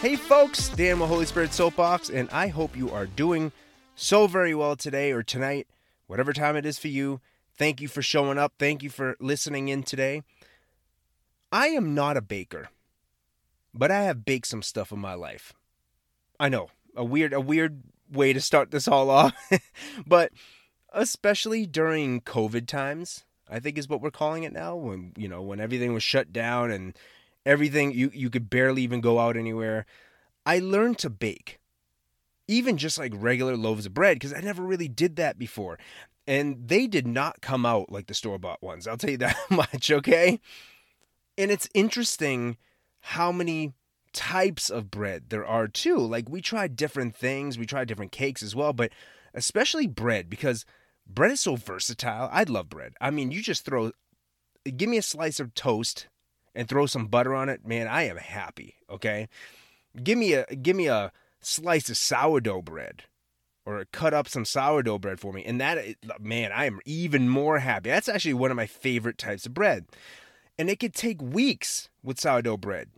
Hey folks, Dan with Holy Spirit Soapbox, and I hope you are doing so very well today or tonight, whatever time it is for you. Thank you for showing up. Thank you for listening in today. I am not a baker, but I have baked some stuff in my life. I know, a weird a weird way to start this all off, but especially during COVID times, I think is what we're calling it now when you know, when everything was shut down and everything you you could barely even go out anywhere. I learned to bake. Even just like regular loaves of bread because I never really did that before. And they did not come out like the store-bought ones. I'll tell you that much, okay? And it's interesting how many types of bread there are too. Like we tried different things, we tried different cakes as well, but especially bread because bread is so versatile. I love bread. I mean, you just throw give me a slice of toast and throw some butter on it, man, I am happy. Okay, give me a give me a slice of sourdough bread, or cut up some sourdough bread for me, and that man, I am even more happy. That's actually one of my favorite types of bread, and it could take weeks with sourdough bread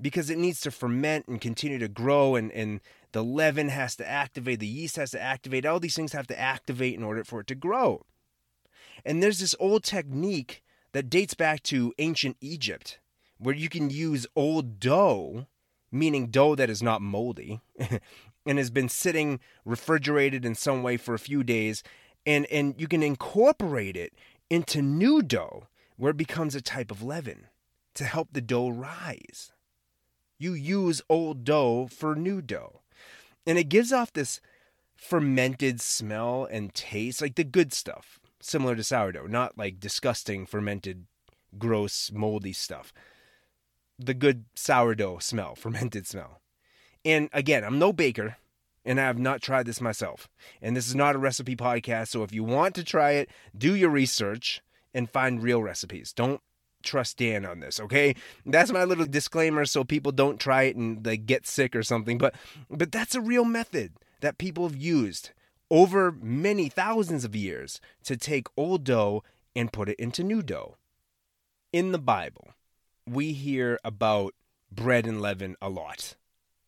because it needs to ferment and continue to grow, and and the leaven has to activate, the yeast has to activate, all these things have to activate in order for it to grow. And there's this old technique that dates back to ancient Egypt, where you can use old dough, meaning dough that is not moldy, and has been sitting refrigerated in some way for a few days, and, and you can incorporate it into new dough, where it becomes a type of leaven to help the dough rise. You use old dough for new dough. And it gives off this fermented smell and taste, like the good stuff similar to sourdough, not like disgusting, fermented, gross, moldy stuff. The good sourdough smell, fermented smell. And again, I'm no baker and I have not tried this myself. And this is not a recipe podcast, so if you want to try it, do your research and find real recipes. Don't trust Dan on this, okay? That's my little disclaimer so people don't try it and they get sick or something. But but that's a real method that people have used over many thousands of years to take old dough and put it into new dough. In the Bible, we hear about bread and leaven a lot.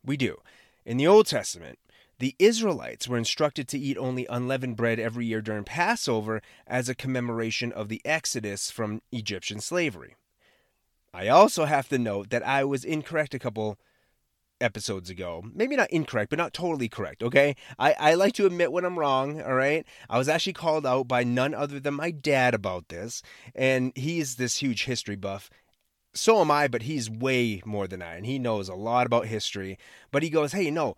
We do. In the Old Testament, the Israelites were instructed to eat only unleavened bread every year during Passover as a commemoration of the exodus from Egyptian slavery. I also have to note that I was incorrect a couple episodes ago. Maybe not incorrect, but not totally correct, okay? I, I like to admit when I'm wrong, all right? I was actually called out by none other than my dad about this, and he's this huge history buff. So am I, but he's way more than I, and he knows a lot about history. But he goes, hey, no,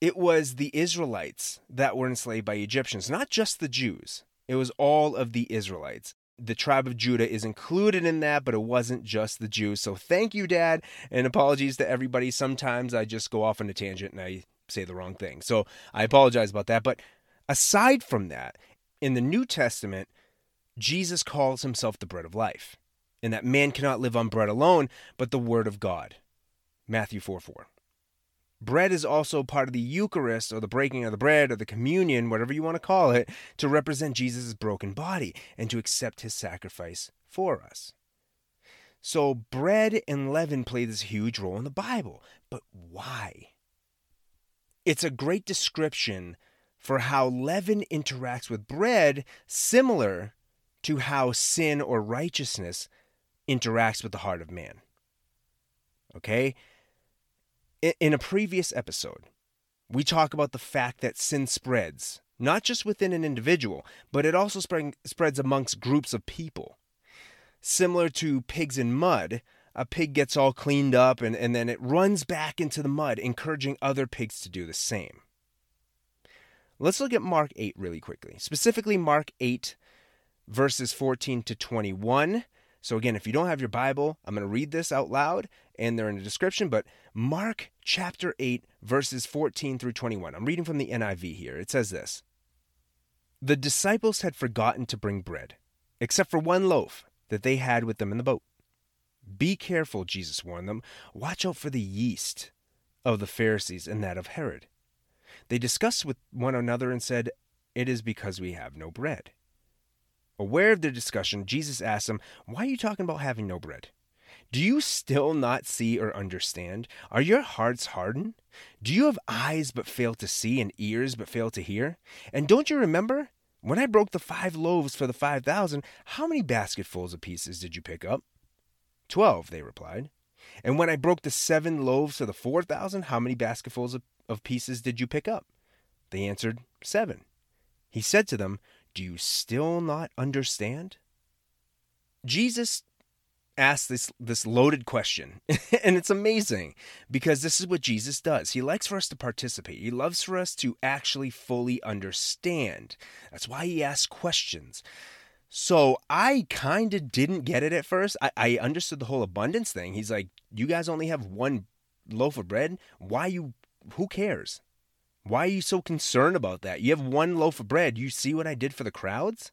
it was the Israelites that were enslaved by Egyptians, not just the Jews. It was all of the Israelites the tribe of Judah is included in that, but it wasn't just the Jews. So thank you, Dad, and apologies to everybody. Sometimes I just go off on a tangent and I say the wrong thing. So I apologize about that. But aside from that, in the New Testament, Jesus calls himself the bread of life, and that man cannot live on bread alone, but the word of God. Matthew 4 4. Bread is also part of the Eucharist or the breaking of the bread or the communion, whatever you want to call it, to represent Jesus' broken body and to accept his sacrifice for us. So, bread and leaven play this huge role in the Bible. But why? It's a great description for how leaven interacts with bread, similar to how sin or righteousness interacts with the heart of man. Okay? In a previous episode, we talk about the fact that sin spreads, not just within an individual, but it also spread, spreads amongst groups of people. Similar to pigs in mud, a pig gets all cleaned up and, and then it runs back into the mud, encouraging other pigs to do the same. Let's look at Mark 8 really quickly, specifically Mark 8, verses 14 to 21. So, again, if you don't have your Bible, I'm going to read this out loud and they're in the description, but Mark chapter 8, verses 14 through 21. I'm reading from the NIV here. It says this The disciples had forgotten to bring bread, except for one loaf that they had with them in the boat. Be careful, Jesus warned them. Watch out for the yeast of the Pharisees and that of Herod. They discussed with one another and said, It is because we have no bread. Aware of their discussion, Jesus asked them, Why are you talking about having no bread? Do you still not see or understand? Are your hearts hardened? Do you have eyes but fail to see and ears but fail to hear? And don't you remember? When I broke the five loaves for the five thousand, how many basketfuls of pieces did you pick up? Twelve, they replied. And when I broke the seven loaves for the four thousand, how many basketfuls of, pieces did you pick up? They answered, Seven. He said to them, Do you still not understand? Jesus asked this this loaded question and it's amazing because this is what Jesus does. He likes for us to participate. He loves for us to actually fully understand. That's why he asks questions. So I kind of didn't get it at first. I, I understood the whole abundance thing. He's like, you guys only have one loaf of bread. Why you? Who cares? Why are you so concerned about that? You have one loaf of bread. You see what I did for the crowds?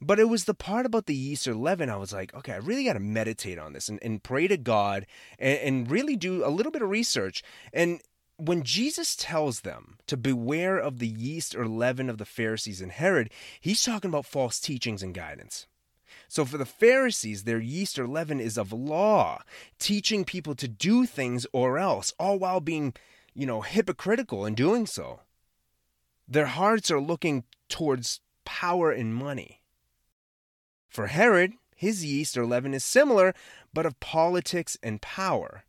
But it was the part about the yeast or leaven. I was like, okay, I really got to meditate on this and, and pray to God and, and really do a little bit of research. And when Jesus tells them to beware of the yeast or leaven of the Pharisees and Herod, he's talking about false teachings and guidance. So for the Pharisees, their yeast or leaven is of law, teaching people to do things or else, all while being, you know, hypocritical in doing so. Their hearts are looking towards power and money. For Herod, his yeast or leaven is similar, but of politics and power.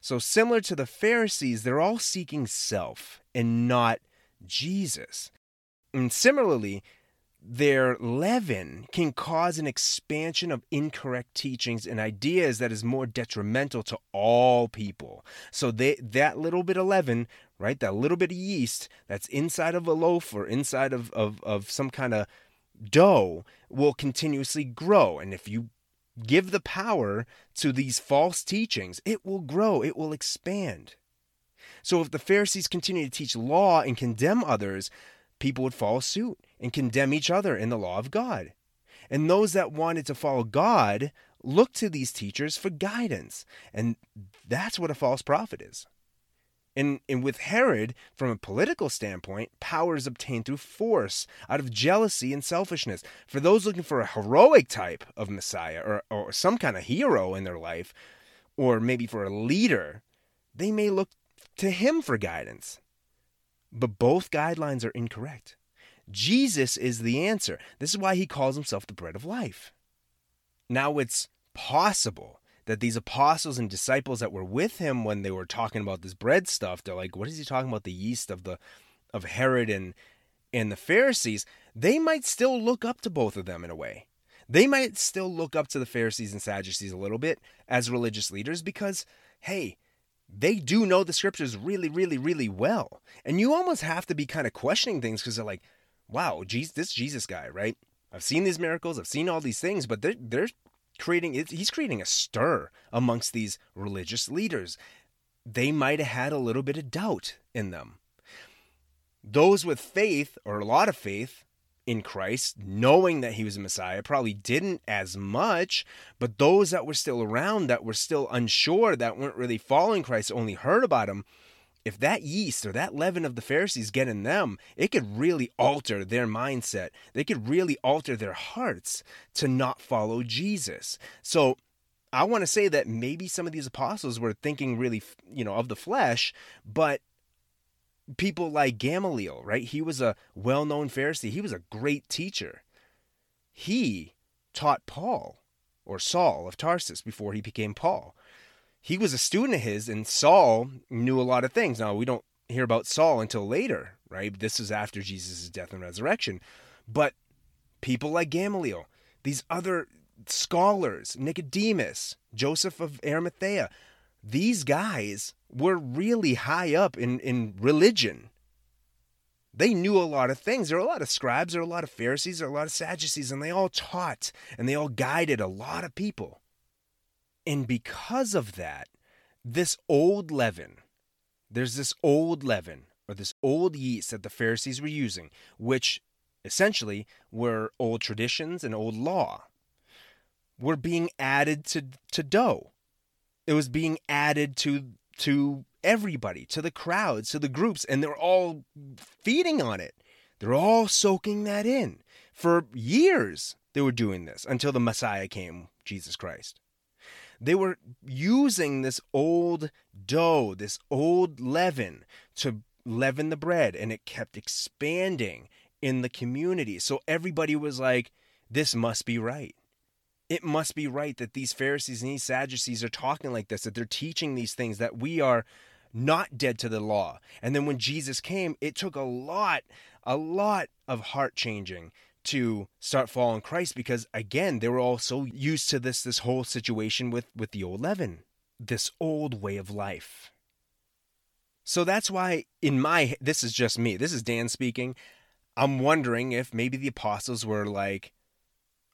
So, similar to the Pharisees, they're all seeking self and not Jesus. And similarly, their leaven can cause an expansion of incorrect teachings and ideas that is more detrimental to all people. So they that little bit of leaven, right, that little bit of yeast that's inside of a loaf or inside of, of, of some kind of dough will continuously grow. And if you give the power to these false teachings, it will grow, it will expand. So if the Pharisees continue to teach law and condemn others, people would follow suit and condemn each other in the law of God. And those that wanted to follow God looked to these teachers for guidance. And that's what a false prophet is. And, and with Herod, from a political standpoint, power is obtained through force, out of jealousy and selfishness. For those looking for a heroic type of Messiah or, or some kind of hero in their life, or maybe for a leader, they may look to him for guidance. But both guidelines are incorrect. Jesus is the answer. This is why he calls himself the bread of life. Now, it's possible that these apostles and disciples that were with him when they were talking about this bread stuff, they're like, what is he talking about? The yeast of the of Herod and and the Pharisees, they might still look up to both of them in a way. They might still look up to the Pharisees and Sadducees a little bit as religious leaders because, hey, they do know the scriptures really, really, really well. And you almost have to be kind of questioning things because they're like, wow, Jesus, this Jesus guy, right? I've seen these miracles, I've seen all these things, but they're, they're creating he's creating a stir amongst these religious leaders. They might have had a little bit of doubt in them. Those with faith or a lot of faith in Christ, knowing that he was a Messiah, probably didn't as much, but those that were still around that were still unsure, that weren't really following Christ, only heard about him, if that yeast or that leaven of the Pharisees get in them, it could really alter their mindset. They could really alter their hearts to not follow Jesus. So I want to say that maybe some of these apostles were thinking really, you know, of the flesh, but people like Gamaliel, right? He was a well known Pharisee, he was a great teacher. He taught Paul or Saul of Tarsus before he became Paul he was a student of his, and Saul knew a lot of things. Now, we don't hear about Saul until later, right? This is after Jesus' death and resurrection. But people like Gamaliel, these other scholars, Nicodemus, Joseph of Arimathea, these guys were really high up in, in religion. They knew a lot of things. There are a lot of scribes, there are a lot of Pharisees, there are a lot of Sadducees, and they all taught and they all guided a lot of people. And because of that, this old leaven, there's this old leaven or this old yeast that the Pharisees were using, which essentially were old traditions and old law, were being added to, to dough. It was being added to to everybody, to the crowds, to the groups, and they're all feeding on it. They're all soaking that in. For years, they were doing this until the Messiah came, Jesus Christ. They were using this old dough, this old leaven to leaven the bread, and it kept expanding in the community. So everybody was like, this must be right. It must be right that these Pharisees and these Sadducees are talking like this, that they're teaching these things, that we are not dead to the law. And then when Jesus came, it took a lot, a lot of heart changing to start following Christ because again, they were all so used to this this whole situation with with the old leaven, this old way of life. So that's why in my this is just me. This is Dan speaking. I'm wondering if maybe the apostles were like,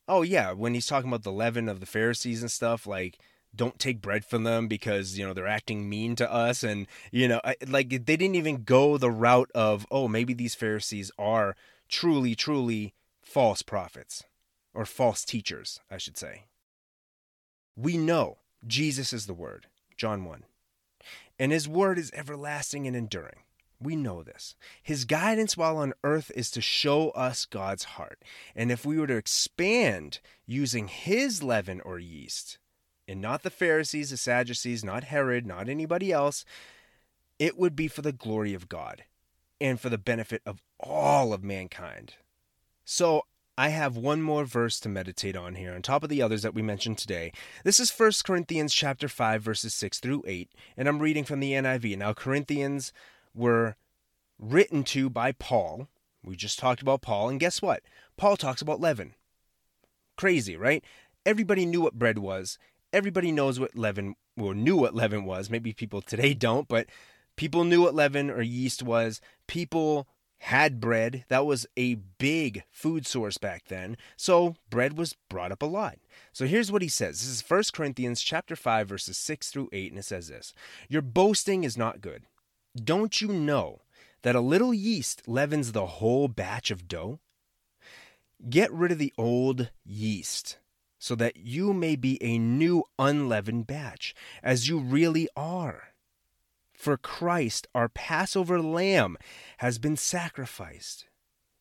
oh yeah, when he's talking about the leaven of the Pharisees and stuff, like don't take bread from them because you know they're acting mean to us, and you know, like they didn't even go the route of oh maybe these Pharisees are truly, truly false prophets or false teachers, I should say. We know Jesus is the Word, John 1, and His Word is everlasting and enduring. We know this. His guidance while on earth is to show us God's heart. And if we were to expand using his leaven or yeast, and not the Pharisees, the Sadducees, not Herod, not anybody else, it would be for the glory of God and for the benefit of all of mankind. So I have one more verse to meditate on here on top of the others that we mentioned today. This is 1 Corinthians chapter 5 verses 6 through 8 and I'm reading from the NIV. Now Corinthians were written to by Paul. We just talked about Paul, and guess what? Paul talks about leaven. Crazy, right? Everybody knew what bread was. Everybody knows what leaven, or knew what leaven was. Maybe people today don't, but people knew what leaven or yeast was. People had bread. That was a big food source back then. So bread was brought up a lot. So here's what he says. This is 1 Corinthians chapter 5 verses 6 through 8 and it says this. Your boasting is not good. Don't you know that a little yeast leavens the whole batch of dough? Get rid of the old yeast so that you may be a new unleavened batch, as you really are. For Christ, our Passover lamb, has been sacrificed.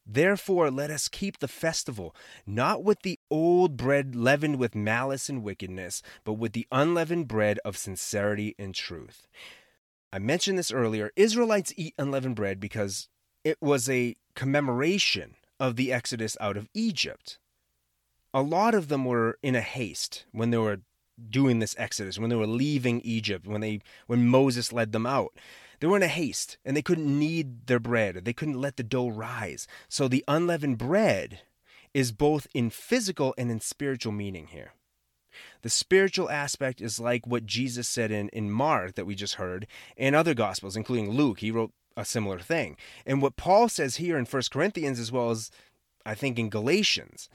Therefore, let us keep the festival, not with the old bread leavened with malice and wickedness, but with the unleavened bread of sincerity and truth. I mentioned this earlier. Israelites eat unleavened bread because it was a commemoration of the exodus out of Egypt. A lot of them were in a haste when they were doing this exodus, when they were leaving Egypt, when they when Moses led them out. They were in a haste and they couldn't knead their bread. They couldn't let the dough rise. So the unleavened bread is both in physical and in spiritual meaning here. The spiritual aspect is like what Jesus said in, in Mark that we just heard, and other gospels, including Luke. He wrote a similar thing. And what Paul says here in First Corinthians, as well as I think in Galatians,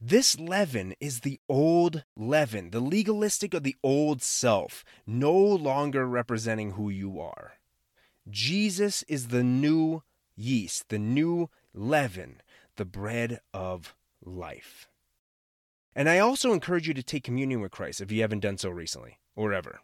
this leaven is the old leaven, the legalistic of the old self, no longer representing who you are. Jesus is the new yeast, the new leaven, the bread of life. And I also encourage you to take communion with Christ if you haven't done so recently or ever.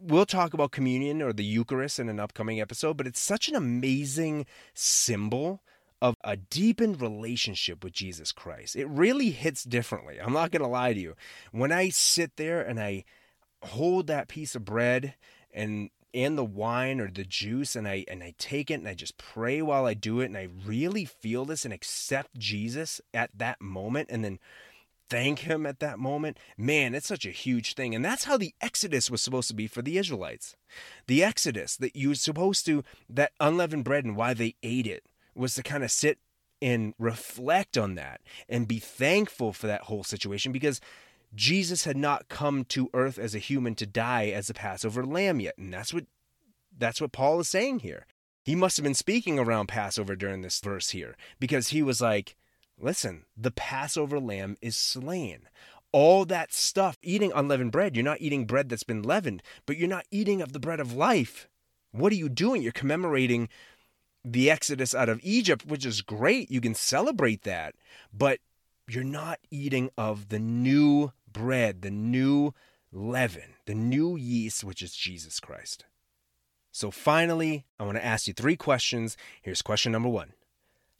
We'll talk about communion or the Eucharist in an upcoming episode, but it's such an amazing symbol of a deepened relationship with Jesus Christ. It really hits differently. I'm not going to lie to you. When I sit there and I hold that piece of bread and and the wine or the juice and I and I take it and I just pray while I do it and I really feel this and accept Jesus at that moment and then thank him at that moment. Man, it's such a huge thing. And that's how the Exodus was supposed to be for the Israelites. The Exodus that you were supposed to, that unleavened bread and why they ate it was to kind of sit and reflect on that and be thankful for that whole situation because Jesus had not come to earth as a human to die as a Passover lamb yet. And that's what that's what Paul is saying here. He must have been speaking around Passover during this verse here because he was like, Listen, the Passover lamb is slain. All that stuff, eating unleavened bread, you're not eating bread that's been leavened, but you're not eating of the bread of life. What are you doing? You're commemorating the exodus out of Egypt, which is great. You can celebrate that, but you're not eating of the new bread, the new leaven, the new yeast, which is Jesus Christ. So, finally, I want to ask you three questions. Here's question number one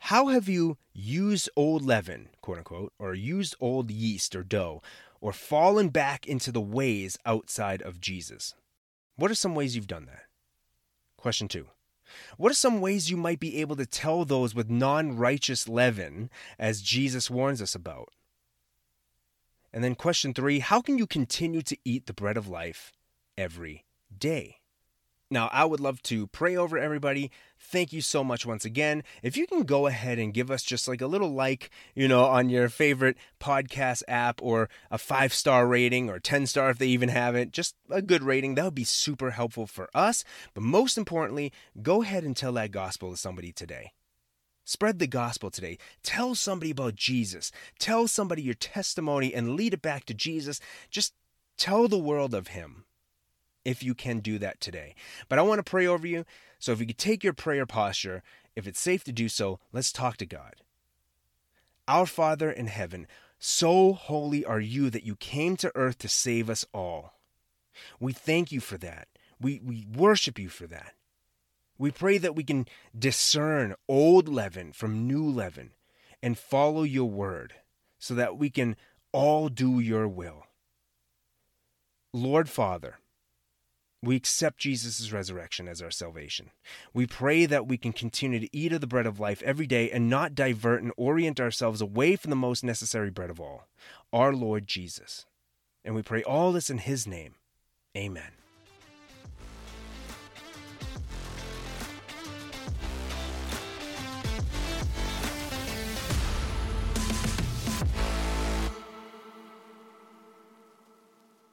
how have you used old leaven, quote unquote, or used old yeast or dough, or fallen back into the ways outside of Jesus? What are some ways you've done that? Question two. What are some ways you might be able to tell those with non righteous leaven, as Jesus warns us about? And then question three How can you continue to eat the bread of life every day? Now, I would love to pray over everybody. Thank you so much once again. If you can go ahead and give us just like a little like, you know, on your favorite podcast app or a five star rating or 10 star if they even have it, just a good rating, that would be super helpful for us. But most importantly, go ahead and tell that gospel to somebody today. Spread the gospel today. Tell somebody about Jesus. Tell somebody your testimony and lead it back to Jesus. Just tell the world of Him if you can do that today. But I want to pray over you. So if you could take your prayer posture, if it's safe to do so, let's talk to God. Our Father in heaven, so holy are you that you came to earth to save us all. We thank you for that. We, we worship you for that. We pray that we can discern old leaven from new leaven and follow your word so that we can all do your will. Lord Father, we accept Jesus' resurrection as our salvation. We pray that we can continue to eat of the bread of life every day and not divert and orient ourselves away from the most necessary bread of all, our Lord Jesus. And we pray all this in His name. Amen.